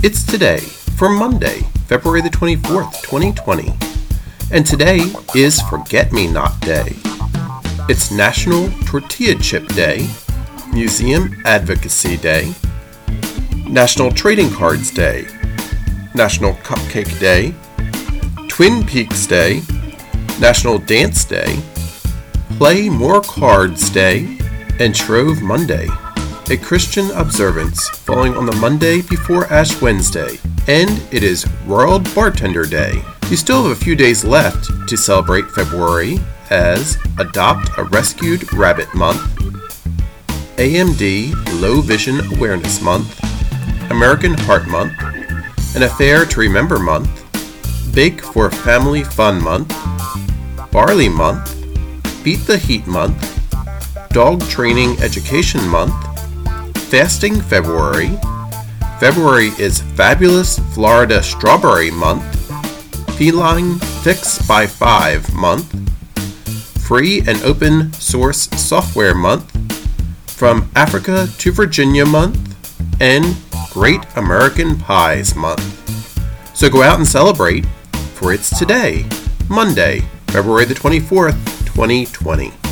It's today for Monday, February the 24th, 2020. And today is Forget Me Not Day. It's National Tortilla Chip Day, Museum Advocacy Day, National Trading Cards Day, National Cupcake Day, Twin Peaks Day, National Dance Day, Play More Cards Day, and Shrove Monday a Christian observance falling on the Monday before Ash Wednesday, and it is World Bartender Day. You still have a few days left to celebrate February as Adopt a Rescued Rabbit Month, AMD Low Vision Awareness Month, American Heart Month, An Affair to Remember Month, Bake for Family Fun Month, Barley Month, Beat the Heat Month, Dog Training Education Month, Fasting February. February is Fabulous Florida Strawberry Month, Feline Fix by 5 Month, Free and Open Source Software Month, From Africa to Virginia Month, and Great American Pies Month. So go out and celebrate, for it's today, Monday, February the 24th, 2020.